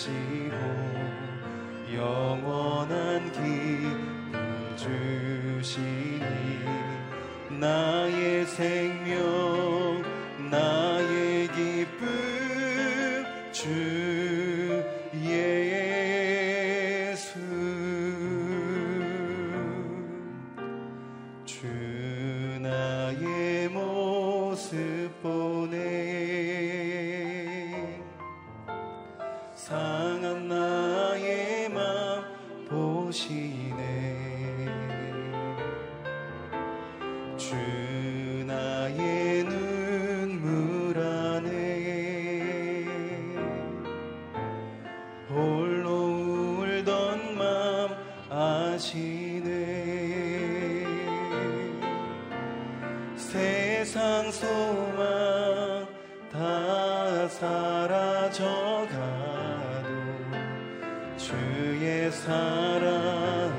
가지고 영원한 기쁨 주시니 나의 생 사라져가도 주의 사랑을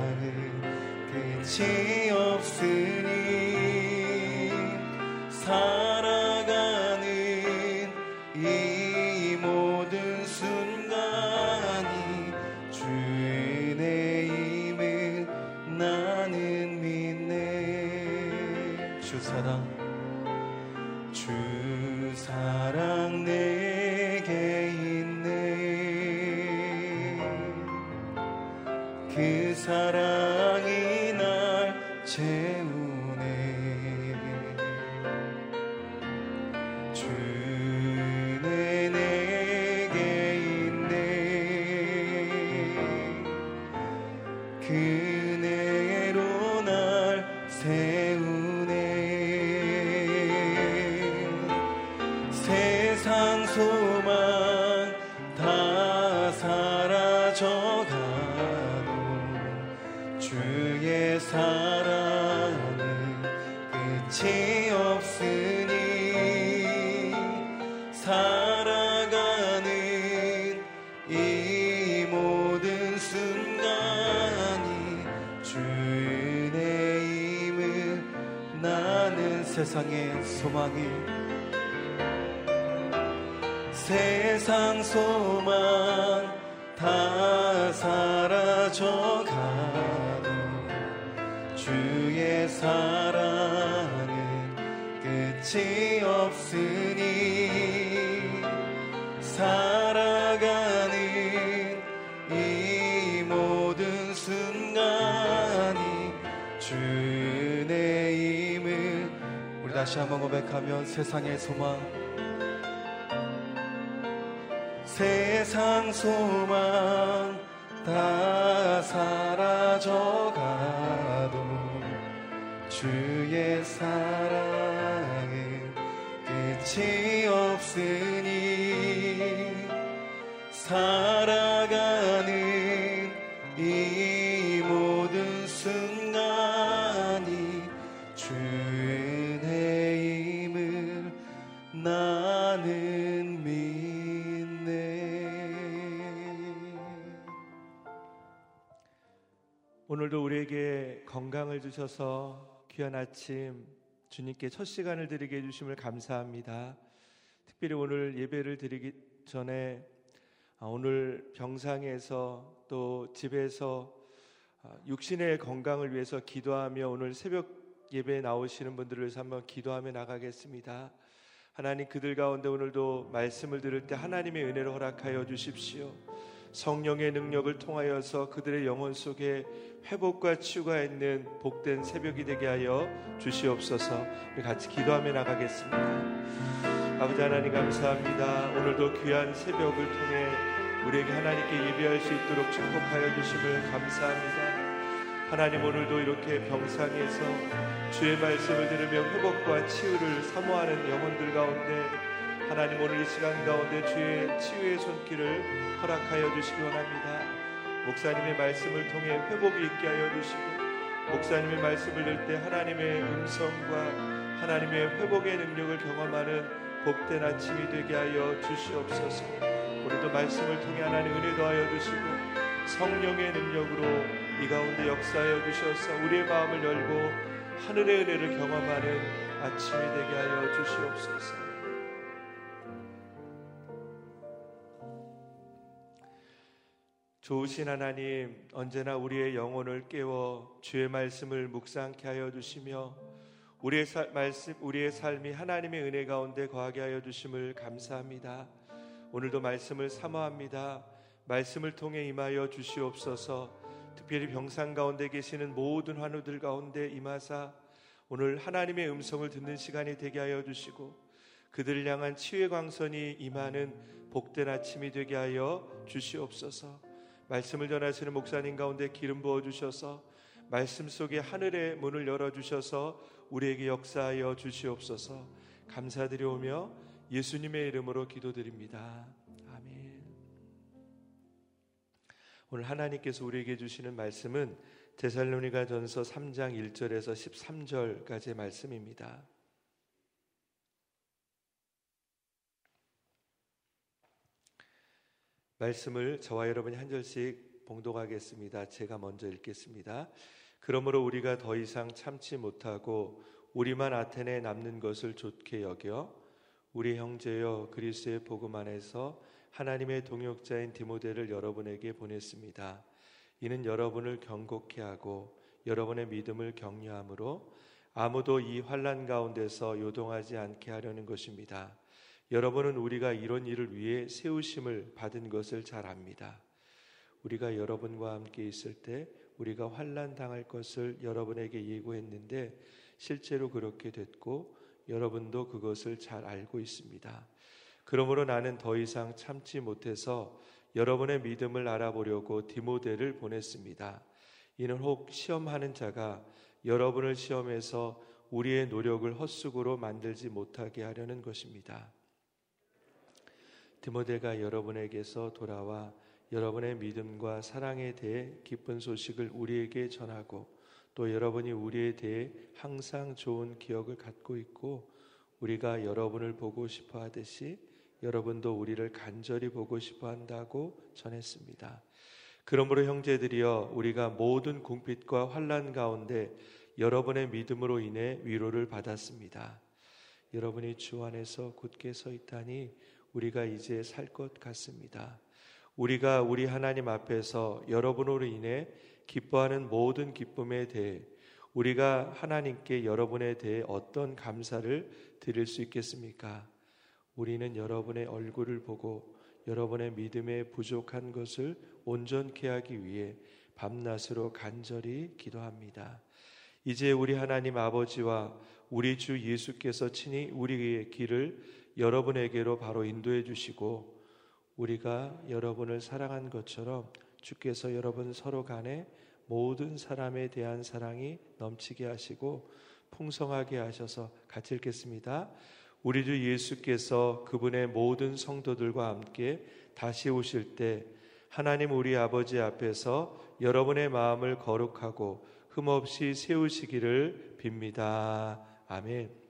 끝이 소망 다 사라져가도 주의 사랑은 끝이 없니. 살아가는 이 모든 순간이 주의 임을 나는 세상의 소망이 세상 소망 다 사라져가도 주의 사랑은 끝이 없으니 살아가는 이 모든 순간이 주의 임을 우리 다시 한번 고백하면 세상의 소망 세상 소망 다 사라져가도 주의 사랑은 끝이 없으니 살 우리에게 건강을 주셔서 귀한 아침 주님께 첫 시간을 드리게 해주심을 감사합니다. 특별히 오늘 예배를 드리기 전에 아, 오늘 병상에서 또 집에서 아, 육신의 건강을 위해서 기도하며 오늘 새벽 예배에 나오시는 분들을 위해서 한번 기도하며 나가겠습니다. 하나님 그들 가운데 오늘도 말씀을 들을 때 하나님의 은혜를 허락하여 주십시오. 성령의 능력을 통하여서 그들의 영혼 속에 회복과 치유가 있는 복된 새벽이 되게 하여 주시옵소서. 우리 같이 기도하며 나가겠습니다. 아버지 하나님 감사합니다. 오늘도 귀한 새벽을 통해 우리에게 하나님께 예배할 수 있도록 축복하여 주심을 감사합니다. 하나님 오늘도 이렇게 병상에서 주의 말씀을 들으며 회복과 치유를 사모하는 영혼들 가운데 하나님 오늘 이 시간 가운데 주의 치유의 손길을 허락하여 주시기 원합니다. 목사님의 말씀을 통해 회복이 있게 하여 주시고 목사님의 말씀을 들 때 하나님의 음성과 하나님의 회복의 능력을 경험하는 복된 아침이 되게 하여 주시옵소서. 우리도 말씀을 통해 하나님 은혜 더하여 주시고 성령의 능력으로 이 가운데 역사하여 주셔서 우리의 마음을 열고 하늘의 은혜를 경험하는 아침이 되게 하여 주시옵소서. 좋으신 하나님, 언제나 우리의 영혼을 깨워 주의 말씀을 묵상케 하여 주시며 우리의 사, 말씀, 우리의 삶이 하나님의 은혜 가운데 거하게 하여 주심을 감사합니다. 오늘도 말씀을 사모합니다. 말씀을 통해 임하여 주시옵소서. 특별히 병상 가운데 계시는 모든 환우들 가운데 임하사 오늘 하나님의 음성을 듣는 시간이 되게 하여 주시고 그들을 향한 치유의 광선이 임하는 복된 아침이 되게 하여 주시옵소서. 말씀을 전하시는 목사님 가운데 기름 부어 주셔서 말씀 속에 하늘의 문을 열어 주셔서 우리에게 역사하여 주시옵소서. 감사드려오며 예수님의 이름으로 기도드립니다. 아멘. 오늘 하나님께서 우리에게 주시는 말씀은 데살로니가 전서 3장 1절에서 13절까지의 말씀입니다. 말씀을 저와 여러분이 한 절씩 봉독하겠습니다. 제가 먼저 읽겠습니다. 그러므로 우리가 더 이상 참지 못하고 우리만 아테네에 남는 것을 좋게 여겨 우리 형제여 그리스의 복음 안에서 하나님의 동역자인 디모데를 여러분에게 보냈습니다. 이는 여러분을 경고케 하고 여러분의 믿음을 격려함으로 아무도 이 환란 가운데서 요동하지 않게 하려는 것입니다. 여러분은 우리가 이런 일을 위해 세우심을 받은 것을 잘 압니다. 우리가 여러분과 함께 있을 때 우리가 환란 당할 것을 여러분에게 예고했는데 실제로 그렇게 됐고 여러분도 그것을 잘 알고 있습니다. 그러므로 나는 더 이상 참지 못해서 여러분의 믿음을 알아보려고 디모데를 보냈습니다. 이는 혹 시험하는 자가 여러분을 시험해서 우리의 노력을 헛수고로 만들지 못하게 하려는 것입니다. 디모데가 여러분에게서 돌아와 여러분의 믿음과 사랑에 대해 기쁜 소식을 우리에게 전하고 또 여러분이 우리에 대해 항상 좋은 기억을 갖고 있고 우리가 여러분을 보고 싶어 하듯이 여러분도 우리를 간절히 보고 싶어 한다고 전했습니다. 그러므로 형제들이여 우리가 모든 궁핍과 환란 가운데 여러분의 믿음으로 인해 위로를 받았습니다. 여러분이 주 안에서 굳게 서 있다니 우리가 이제 살 것 같습니다. 우리가 우리 하나님 앞에서 여러분으로 인해 기뻐하는 모든 기쁨에 대해 우리가 하나님께 여러분에 대해 어떤 감사를 드릴 수 있겠습니까? 우리는 여러분의 얼굴을 보고 여러분의 믿음에 부족한 것을 온전케 하기 위해 밤낮으로 간절히 기도합니다. 이제 우리 하나님 아버지와 우리 주 예수께서 친히 우리의 길을 여러분에게로 바로 인도해 주시고 우리가 여러분을 사랑한 것처럼 주께서 여러분 서로 간에 모든 사람에 대한 사랑이 넘치게 하시고 풍성하게 하셔서 같이 읽겠습니다. 우리 주 예수께서 그분의 모든 성도들과 함께 다시 오실 때 하나님 우리 아버지 앞에서 여러분의 마음을 거룩하고 흠없이 세우시기를 빕니다. 아멘.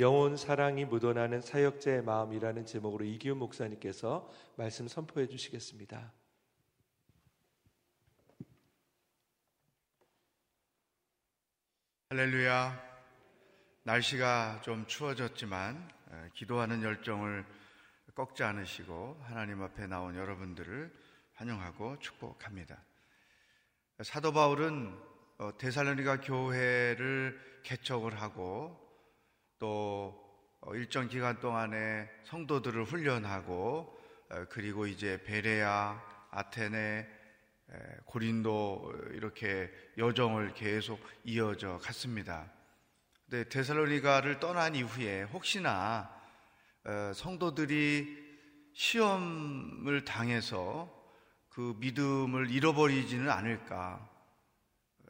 영혼 사랑이 묻어나는 사역자의 마음이라는 제목으로 이기훈 목사님께서 말씀 선포해 주시겠습니다. 할렐루야. 날씨가 좀 추워졌지만 기도하는 열정을 꺾지 않으시고 하나님 앞에 나온 여러분들을 환영하고 축복합니다. 사도 바울은 어, 데살로니가 교회를 개척을 하고 또 어, 일정 기간 동안에 성도들을 훈련하고 어, 그리고 이제 베레아, 아테네, 고린도 이렇게 여정을 계속 이어져 갔습니다. 근데 데살로니가를 떠난 이후에 혹시나 성도들이 시험을 당해서 그 믿음을 잃어버리지는 않을까.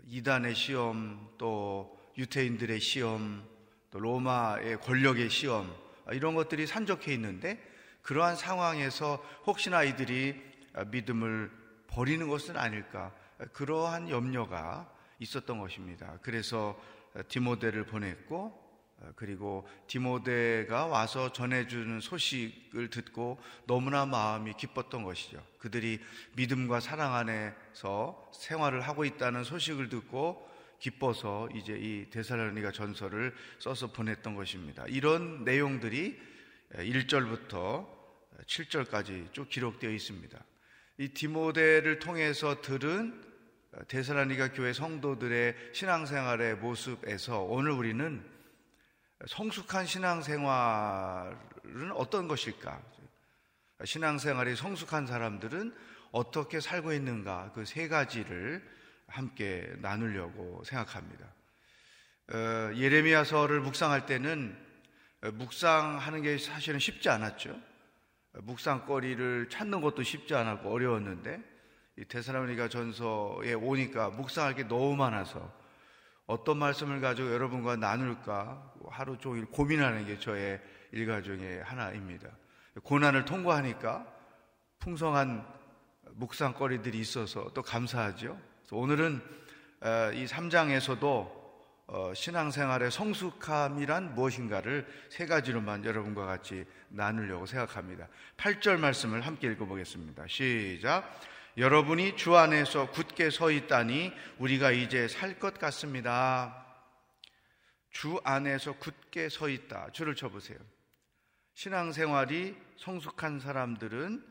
이단의 시험, 또 유태인들의 시험, 또 로마의 권력의 시험, 이런 것들이 산적해 있는데 그러한 상황에서 혹시나 이들이 믿음을 버리는 것은 아닐까. 그러한 염려가 있었던 것입니다. 그래서 디모데를 보냈고 어, 그리고 디모데가 와서 전해주는 소식을 듣고 너무나 마음이 기뻤던 것이죠. 그들이 믿음과 사랑 안에서 생활을 하고 있다는 소식을 듣고 기뻐서 이제 이 데살로니가 전설을 써서 보냈던 것입니다. 이런 내용들이 1절부터 7절까지 쭉 기록되어 있습니다. 이 디모데를 통해서 들은 데살로니가 교회 성도들의 신앙생활의 모습에서 오늘 우리는 성숙한 신앙생활은 어떤 것일까? 신앙생활이 성숙한 사람들은 어떻게 살고 있는가? 그 세 가지를 함께 나누려고 생각합니다. 어, 예레미야서를 묵상할 때는 묵상하는 게 사실은 쉽지 않았죠. 묵상거리를 찾는 것도 쉽지 않았고 어려웠는데 데살로니가 전서에 오니까 묵상할 게 너무 많아서 어떤 말씀을 가지고 여러분과 나눌까 하루 종일 고민하는 게 저의 일가 중에 하나입니다. 고난을 통과하니까 풍성한 묵상거리들이 있어서 또 감사하죠. 오늘은 어, 이 3장에서도 어, 신앙생활의 성숙함이란 무엇인가를 세 가지로만 여러분과 같이 나누려고 생각합니다. 8절 말씀을 함께 읽어보겠습니다. 시작. 여러분이 주 안에서 굳게 서 있다니 우리가 이제 살 것 같습니다. 주 안에서 굳게 서 있다. 줄을 쳐보세요. 신앙생활이 성숙한 사람들은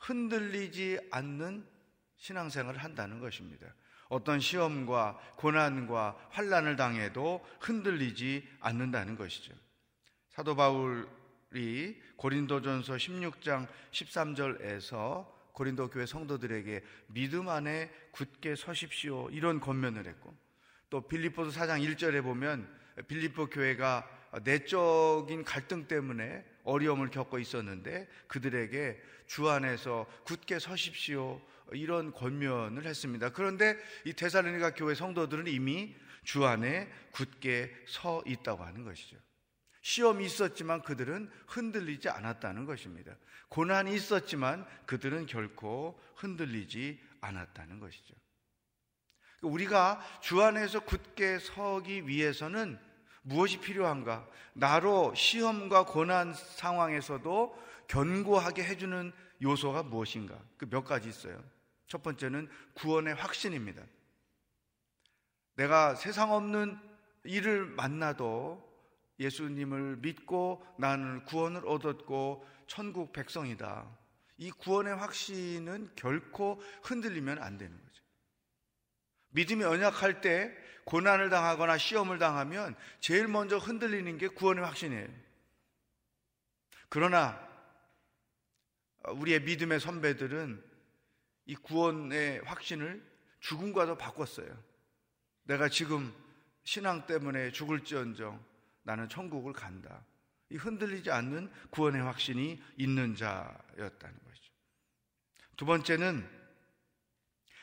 흔들리지 않는 신앙생활을 한다는 것입니다. 어떤 시험과 고난과 환란을 당해도 흔들리지 않는다는 것이죠. 사도 바울이 고린도전서 16장 13절에서 고린도 교회 성도들에게 믿음 안에 굳게 서십시오. 이런 권면을 했고 또 빌립보서 4장 1절에 보면 빌립보 교회가 내적인 갈등 때문에 어려움을 겪고 있었는데 그들에게 주 안에서 굳게 서십시오. 이런 권면을 했습니다. 그런데 이 데살로니가 교회 성도들은 이미 주 안에 굳게 서 있다고 하는 것이죠. 시험이 있었지만 그들은 흔들리지 않았다는 것입니다. 고난이 있었지만 그들은 결코 흔들리지 않았다는 것이죠. 우리가 주 안에서 굳게 서기 위해서는 무엇이 필요한가? 나로 시험과 고난 상황에서도 견고하게 해주는 요소가 무엇인가? 그 몇 가지 있어요. 첫 번째는 구원의 확신입니다. 내가 세상 없는 일을 만나도 예수님을 믿고 나는 구원을 얻었고 천국 백성이다. 이 구원의 확신은 결코 흔들리면 안 되는 거죠. 믿음이 언약할 때 고난을 당하거나 시험을 당하면 제일 먼저 흔들리는 게 구원의 확신이에요. 그러나 우리의 믿음의 선배들은 이 구원의 확신을 죽음과도 바꿨어요. 내가 지금 신앙 때문에 죽을지언정 나는 천국을 간다. 이 흔들리지 않는 구원의 확신이 있는 자였다는 것이죠. 두 번째는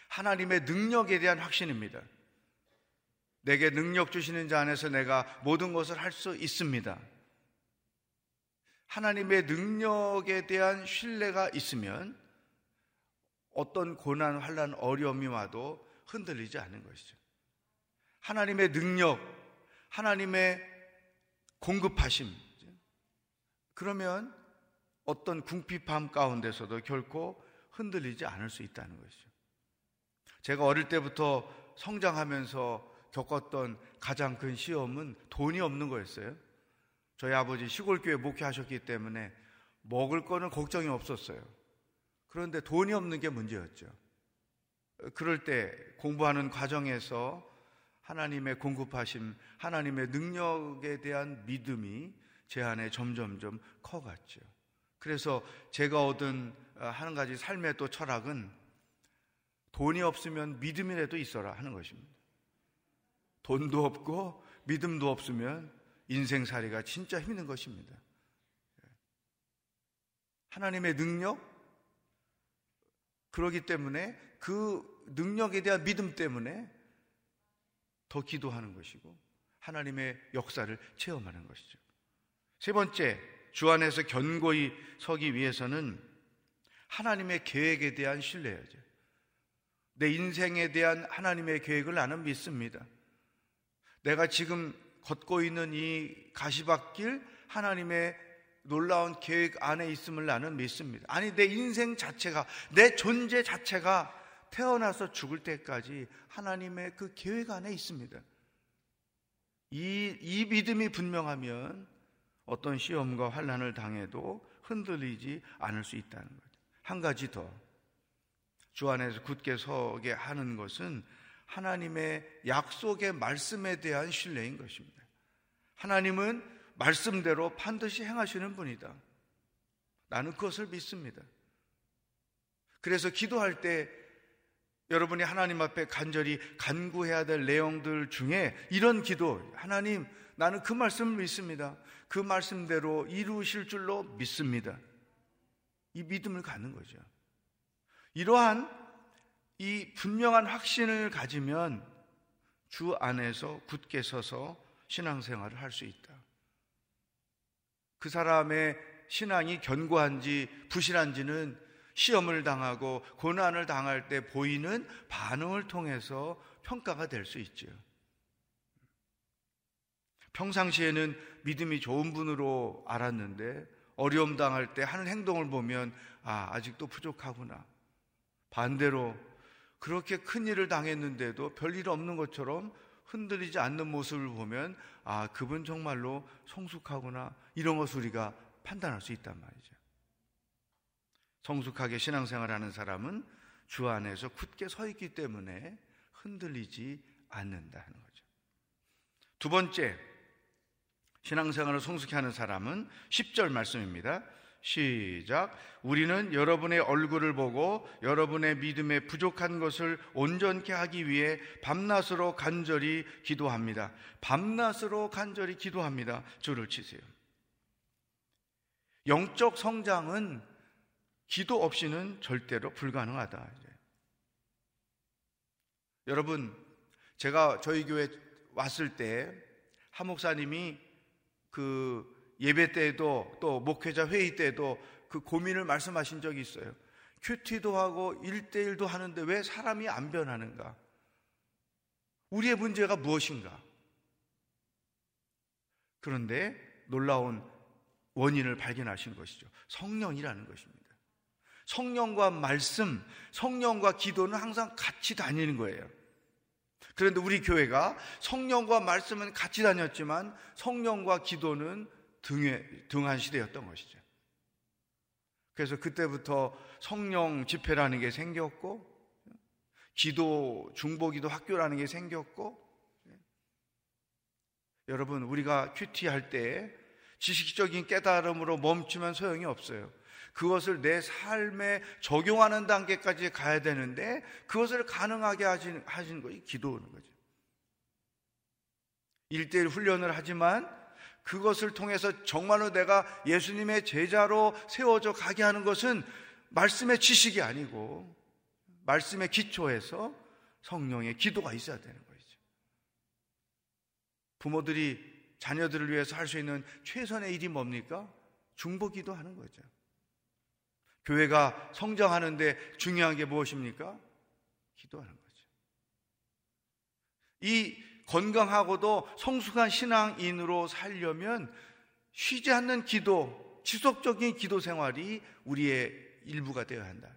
하나님의 능력에 대한 확신입니다. 내게 능력 주시는 자 안에서 내가 모든 것을 할 수 있습니다. 하나님의 능력에 대한 신뢰가 있으면 어떤 고난, 환란, 어려움이 와도 흔들리지 않는 것이죠. 하나님의 능력, 하나님의 공급하심. 그러면 어떤 궁핍함 가운데서도 결코 흔들리지 않을 수 있다는 것이죠. 제가 어릴 때부터 성장하면서 겪었던 가장 큰 시험은 돈이 없는 거였어요. 저희 아버지 시골교회 목회하셨기 때문에 먹을 거는 걱정이 없었어요. 그런데 돈이 없는 게 문제였죠. 그럴 때 공부하는 과정에서 하나님의 공급하심, 하나님의 능력에 대한 믿음이 제 안에 점점점 커갔죠. 그래서 제가 얻은 한 가지 삶의 또 철학은 돈이 없으면 믿음이라도 있어라 하는 것입니다. 돈도 없고 믿음도 없으면 인생살이가 진짜 힘든 것입니다. 하나님의 능력? 그러기 때문에 그 능력에 대한 믿음 때문에 더 기도하는 것이고 하나님의 역사를 체험하는 것이죠. 세 번째, 주 안에서 견고히 서기 위해서는 하나님의 계획에 대한 신뢰야죠. 내 인생에 대한 하나님의 계획을 나는 믿습니다. 내가 지금 걷고 있는 이 가시밭길 하나님의 놀라운 계획 안에 있음을 나는 믿습니다. 아니, 내 인생 자체가, 내 존재 자체가 태어나서 죽을 때까지 하나님의 그 계획 안에 있습니다. 이, 이 믿음이 분명하면 어떤 시험과 환란을 당해도 흔들리지 않을 수 있다는 거죠. 한 가지 더. 주 안에서 굳게 서게 하는 것은 하나님의 약속의 말씀에 대한 신뢰인 것입니다. 하나님은 말씀대로 반드시 행하시는 분이다. 나는 그것을 믿습니다. 그래서 기도할 때 여러분이 하나님 앞에 간절히 간구해야 될 내용들 중에 이런 기도, 하나님, 나는 그 말씀을 믿습니다. 그 말씀대로 이루실 줄로 믿습니다. 이 믿음을 갖는 거죠. 이러한 이 분명한 확신을 가지면 주 안에서 굳게 서서 신앙생활을 할 수 있다. 그 사람의 신앙이 견고한지 부실한지는 시험을 당하고 고난을 당할 때 보이는 반응을 통해서 평가가 될 수 있죠. 평상시에는 믿음이 좋은 분으로 알았는데 어려움 당할 때 하는 행동을 보면 아, 아직도 부족하구나. 반대로 그렇게 큰 일을 당했는데도 별일 없는 것처럼 흔들리지 않는 모습을 보면 아, 그분 정말로 성숙하구나. 이런 것을 우리가 판단할 수 있단 말이죠. 성숙하게 신앙생활하는 사람은 주 안에서 굳게 서 있기 때문에 흔들리지 않는다는 거죠. 두 번째, 신앙생활을 성숙히 하는 사람은 10절 말씀입니다. 시작. 우리는 여러분의 얼굴을 보고 여러분의 믿음에 부족한 것을 온전케 하기 위해 밤낮으로 간절히 기도합니다. 밤낮으로 간절히 기도합니다. 줄을 치세요. 영적 성장은 기도 없이는 절대로 불가능하다. 여러분, 제가 저희 교회 왔을 때 한 목사님이 그 예배 때도 또 목회자 회의 때도 그 고민을 말씀하신 적이 있어요. 큐티도 하고 일대일도 하는데 왜 사람이 안 변하는가? 우리의 문제가 무엇인가? 그런데 놀라운 원인을 발견하신 것이죠. 성령이라는 것입니다. 성령과 말씀, 성령과 기도는 항상 같이 다니는 거예요. 그런데 우리 교회가 성령과 말씀은 같이 다녔지만 성령과 기도는 등에, 등한 시대였던 것이죠. 그래서 그때부터 성령 집회라는 게 생겼고, 기도, 중보기도 학교라는 게 생겼고, 여러분, 우리가 큐티 할 때 지식적인 깨달음으로 멈추면 소용이 없어요. 그것을 내 삶에 적용하는 단계까지 가야 되는데 그것을 가능하게 하신, 하신 것이 기도하는 거죠. 일대일 훈련을 하지만 그것을 통해서 정말로 내가 예수님의 제자로 세워져 가게 하는 것은 말씀의 지식이 아니고 말씀의 기초에서 성령의 기도가 있어야 되는 거죠. 부모들이 자녀들을 위해서 할 수 있는 최선의 일이 뭡니까? 중보기도 하는 거죠. 교회가 성장하는데 중요한 게 무엇입니까? 기도하는 거죠. 이 건강하고도 성숙한 신앙인으로 살려면 쉬지 않는 기도, 지속적인 기도 생활이 우리의 일부가 되어야 한다.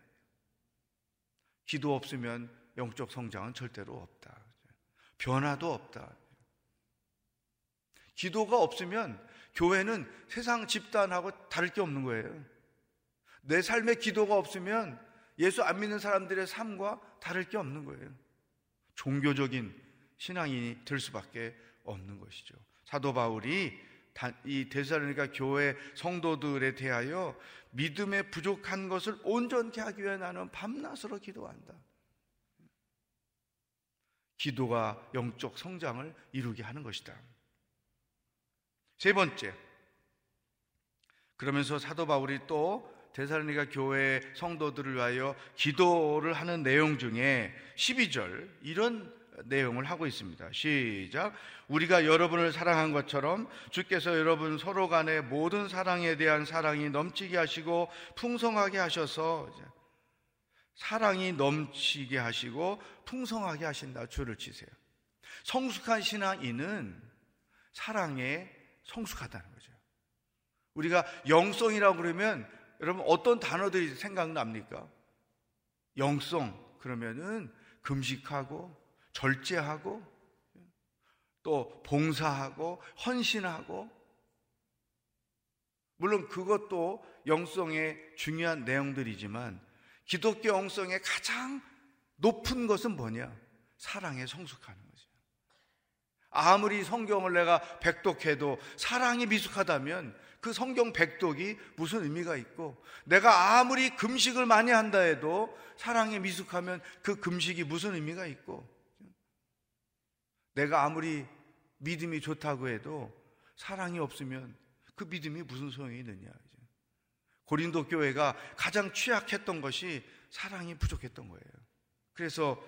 기도 없으면 영적 성장은 절대로 없다. 변화도 없다. 기도가 없으면 교회는 세상 집단하고 다를 게 없는 거예요. 내 삶에 기도가 없으면 예수 안 믿는 사람들의 삶과 다를 게 없는 거예요. 종교적인 신앙인이 될 수밖에 없는 것이죠. 사도 바울이 이 데살로니가 교회 성도들에 대하여 믿음에 부족한 것을 온전케 하기 위해 나는 밤낮으로 기도한다. 기도가 영적 성장을 이루게 하는 것이다. 세 번째. 그러면서 사도 바울이 또 데살로니가 교회 성도들을 위하여 기도를 하는 내용 중에 12절 이런 내용을 하고 있습니다. 시작. 우리가 여러분을 사랑한 것처럼 주께서 여러분 서로 간의 모든 사랑에 대한 사랑이 넘치게 하시고 풍성하게 하셔서 사랑이 넘치게 하시고 풍성하게 하신다. 줄을 치세요. 성숙한 신앙인은 사랑에 성숙하다는 거죠. 우리가 영성이라고 그러면 여러분 어떤 단어들이 생각납니까? 영성 그러면은 금식하고 절제하고 또 봉사하고 헌신하고 물론 그것도 영성의 중요한 내용들이지만 기독교 영성의 가장 높은 것은 뭐냐? 사랑에 성숙하는 거죠. 아무리 성경을 내가 백독해도 사랑이 미숙하다면 그 성경 백독이 무슨 의미가 있고 내가 아무리 금식을 많이 한다 해도 사랑에 미숙하면 그 금식이 무슨 의미가 있고 내가 아무리 믿음이 좋다고 해도 사랑이 없으면 그 믿음이 무슨 소용이 있느냐. 고린도 교회가 가장 취약했던 것이 사랑이 부족했던 거예요. 그래서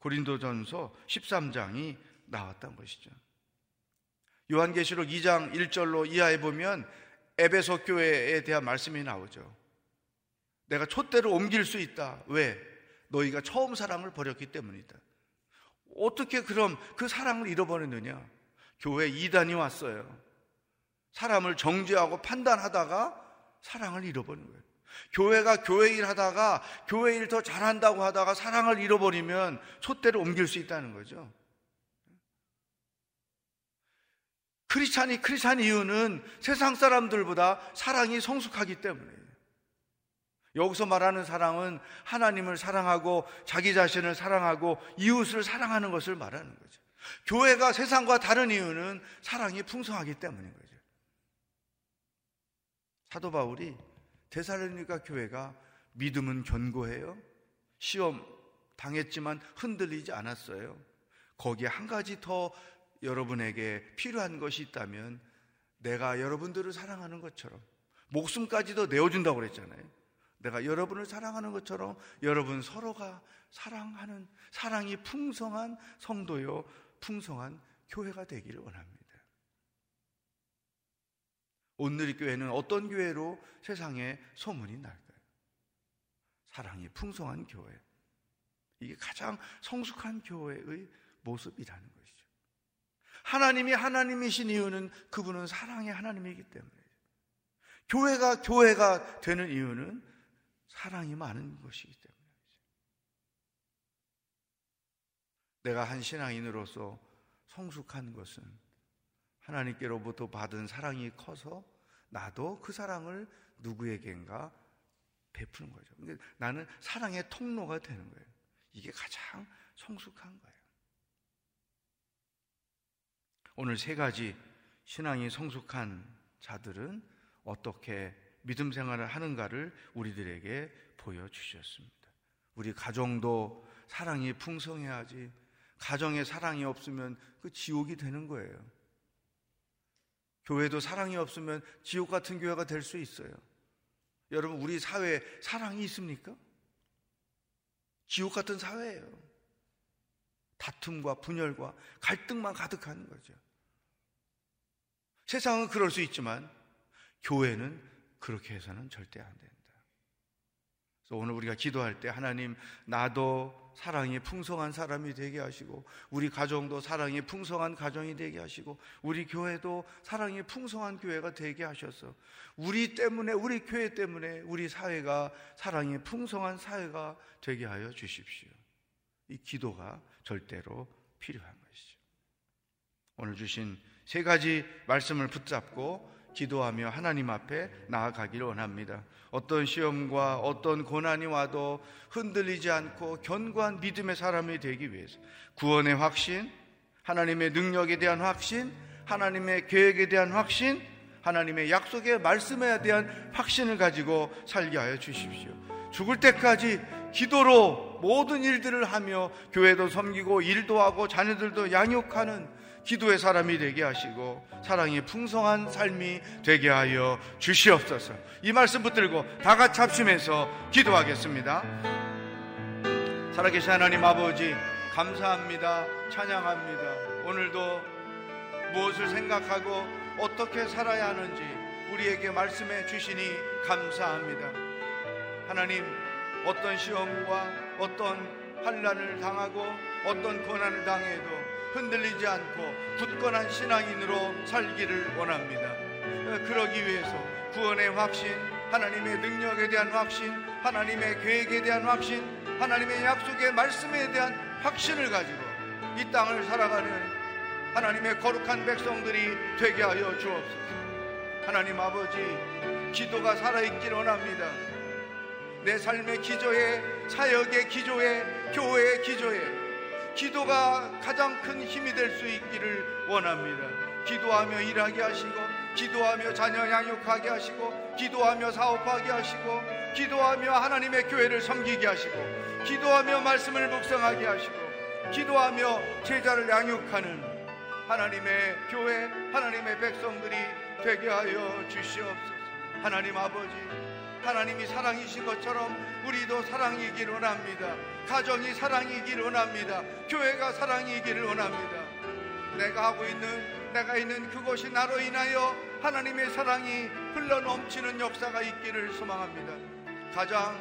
고린도전서 13장이 나왔던 것이죠. 요한계시록 2장 1절로 이하에 보면 에베소 교회에 대한 말씀이 나오죠. 내가 촛대로 옮길 수 있다. 왜? 너희가 처음 사랑을 버렸기 때문이다. 어떻게 그럼 그 사랑을 잃어버렸느냐? 교회 이단이 왔어요. 사람을 정죄하고 판단하다가 사랑을 잃어버린 거예요. 교회가 교회 일 하다가 교회 일 더 잘한다고 하다가 사랑을 잃어버리면 촛대를 옮길 수 있다는 거죠. 크리스찬이 크리스찬 이유는 세상 사람들보다 사랑이 성숙하기 때문에 여기서 말하는 사랑은 하나님을 사랑하고 자기 자신을 사랑하고 이웃을 사랑하는 것을 말하는 거죠. 교회가 세상과 다른 이유는 사랑이 풍성하기 때문인 거죠. 사도 바울이 데살로니가 교회가 믿음은 견고해요. 시험 당했지만 흔들리지 않았어요. 거기에 한 가지 더 여러분에게 필요한 것이 있다면 내가 여러분들을 사랑하는 것처럼 목숨까지도 내어준다고 그랬잖아요. 내가 여러분을 사랑하는 것처럼 여러분 서로가 사랑하는 사랑이 풍성한 성도요, 풍성한 교회가 되기를 원합니다. 오늘의 교회는 어떤 교회로 세상에 소문이 날까요? 사랑이 풍성한 교회. 이게 가장 성숙한 교회의 모습이라는 거예요. 하나님이 하나님이신 이유는 그분은 사랑의 하나님이기 때문에. 교회가 교회가 되는 이유는 사랑이 많은 것이기 때문에. 내가 한 신앙인으로서 성숙한 것은 하나님께로부터 받은 사랑이 커서 나도 그 사랑을 누구에겐가 베푸는 거죠. 그러니까 나는 사랑의 통로가 되는 거예요. 이게 가장 성숙한 거예요. 오늘 세 가지 신앙이 성숙한 자들은 어떻게 믿음 생활을 하는가를 우리들에게 보여주셨습니다. 우리 가정도 사랑이 풍성해야지. 가정에 사랑이 없으면 그 지옥이 되는 거예요. 교회도 사랑이 없으면 지옥 같은 교회가 될 수 있어요. 여러분, 우리 사회에 사랑이 있습니까? 지옥 같은 사회예요. 다툼과 분열과 갈등만 가득한 거죠. 세상은 그럴 수 있지만 교회는 그렇게 해서는 절대 안 된다. 그래서 오늘 우리가 기도할 때 하나님 나도 사랑이 풍성한 사람이 되게 하시고 우리 가정도 사랑이 풍성한 가정이 되게 하시고 우리 교회도 사랑이 풍성한 교회가 되게 하셔서 우리 때문에 우리 교회 때문에 우리 사회가 사랑이 풍성한 사회가 되게 하여 주십시오. 이 기도가 절대로 필요한 것이죠. 오늘 주신 세 가지 말씀을 붙잡고 기도하며 하나님 앞에 나아가기를 원합니다. 어떤 시험과 어떤 고난이 와도 흔들리지 않고 견고한 믿음의 사람이 되기 위해서 구원의 확신, 하나님의 능력에 대한 확신, 하나님의 계획에 대한 확신, 하나님의 약속의 말씀에 대한 확신을 가지고 살게 하여 주십시오. 죽을 때까지 기도로 모든 일들을 하며 교회도 섬기고 일도 하고 자녀들도 양육하는 기도의 사람이 되게 하시고 사랑이 풍성한 삶이 되게 하여 주시옵소서. 이 말씀 붙들고 다 같이 합심해서 기도하겠습니다. 살아계신 하나님 아버지 감사합니다. 찬양합니다. 오늘도 무엇을 생각하고 어떻게 살아야 하는지 우리에게 말씀해 주시니 감사합니다. 하나님 어떤 시험과 어떤 환란을 당하고 어떤 고난을 당해도 흔들리지 않고 굳건한 신앙인으로 살기를 원합니다. 그러기 위해서 구원의 확신, 하나님의 능력에 대한 확신, 하나님의 계획에 대한 확신, 하나님의 약속의 말씀에 대한 확신을 가지고 이 땅을 살아가는 하나님의 거룩한 백성들이 되게 하여 주옵소서. 하나님 아버지, 기도가 살아있기를 원합니다. 내 삶의 기조에, 사역의 기조에, 교회의 기조에 기도가 가장 큰 힘이 될 수 있기를 원합니다. 기도하며 일하게 하시고, 기도하며 자녀 양육하게 하시고, 기도하며 사업하게 하시고, 기도하며 하나님의 교회를 섬기게 하시고, 기도하며 말씀을 묵상하게 하시고, 기도하며 제자를 양육하는 하나님의 교회, 하나님의 백성들이 되게 하여 주시옵소서. 하나님 아버지, 하나님이 사랑이신 것처럼 우리도 사랑이기를 원합니다. 가정이 사랑이기를 원합니다. 교회가 사랑이기를 원합니다. 내가 하고 있는 내가 있는 그곳이 나로 인하여 하나님의 사랑이 흘러 넘치는 역사가 있기를 소망합니다. 가장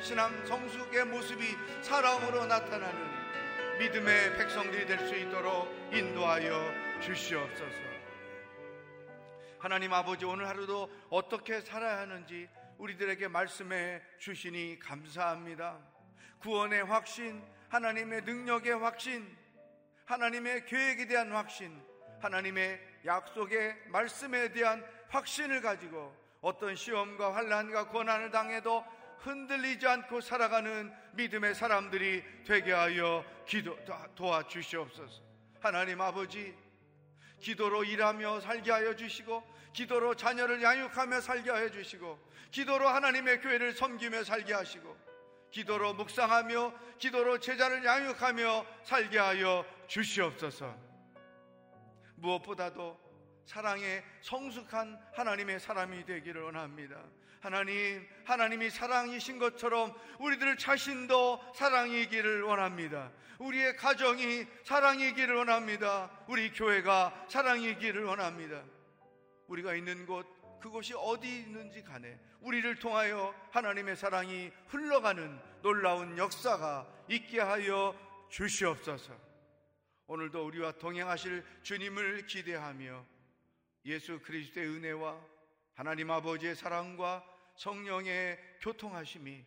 신앙 성숙의 모습이 사랑으로 나타나는 믿음의 백성들이 될 수 있도록 인도하여 주시옵소서. 하나님 아버지 오늘 하루도 어떻게 살아야 하는지 우리들에게 말씀해 주시니 감사합니다. 구원의 확신, 하나님의 능력의 확신, 하나님의 계획에 대한 확신, 하나님의 약속의 말씀에 대한 확신을 가지고 어떤 시험과 환란과 고난을 당해도 흔들리지 않고 살아가는 믿음의 사람들이 되게 하여 기도 도와 주시옵소서. 하나님 아버지 기도로 일하며 살게 하여 주시고 기도로 자녀를 양육하며 살게 하여 주시고 기도로 하나님의 교회를 섬기며 살게 하시고 기도로 묵상하며 기도로 제자를 양육하며 살게 하여 주시옵소서. 무엇보다도 사랑에 성숙한 하나님의 사람이 되기를 원합니다. 하나님, 하나님이 사랑이신 것처럼 우리들 자신도 사랑이기를 원합니다. 우리의 가정이 사랑이기를 원합니다. 우리 교회가 사랑이기를 원합니다. 우리가 있는 곳, 그곳이 어디 있는지 간에 우리를 통하여 하나님의 사랑이 흘러가는 놀라운 역사가 있게 하여 주시옵소서. 오늘도 우리와 동행하실 주님을 기대하며 예수 그리스도의 은혜와 하나님 아버지의 사랑과 성령의 교통하심이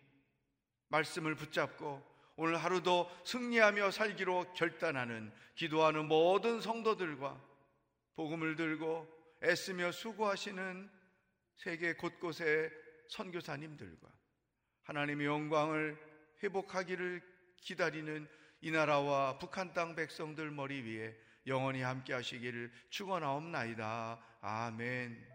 말씀을 붙잡고 오늘 하루도 승리하며 살기로 결단하는 기도하는 모든 성도들과 복음을 들고 애쓰며 수고하시는 세계 곳곳의 선교사님들과 하나님의 영광을 회복하기를 기다리는 이 나라와 북한 땅 백성들 머리 위에 영원히 함께 하시기를 축원하옵나이다. 아멘.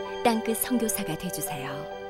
땅끝 선교사가 되주세요.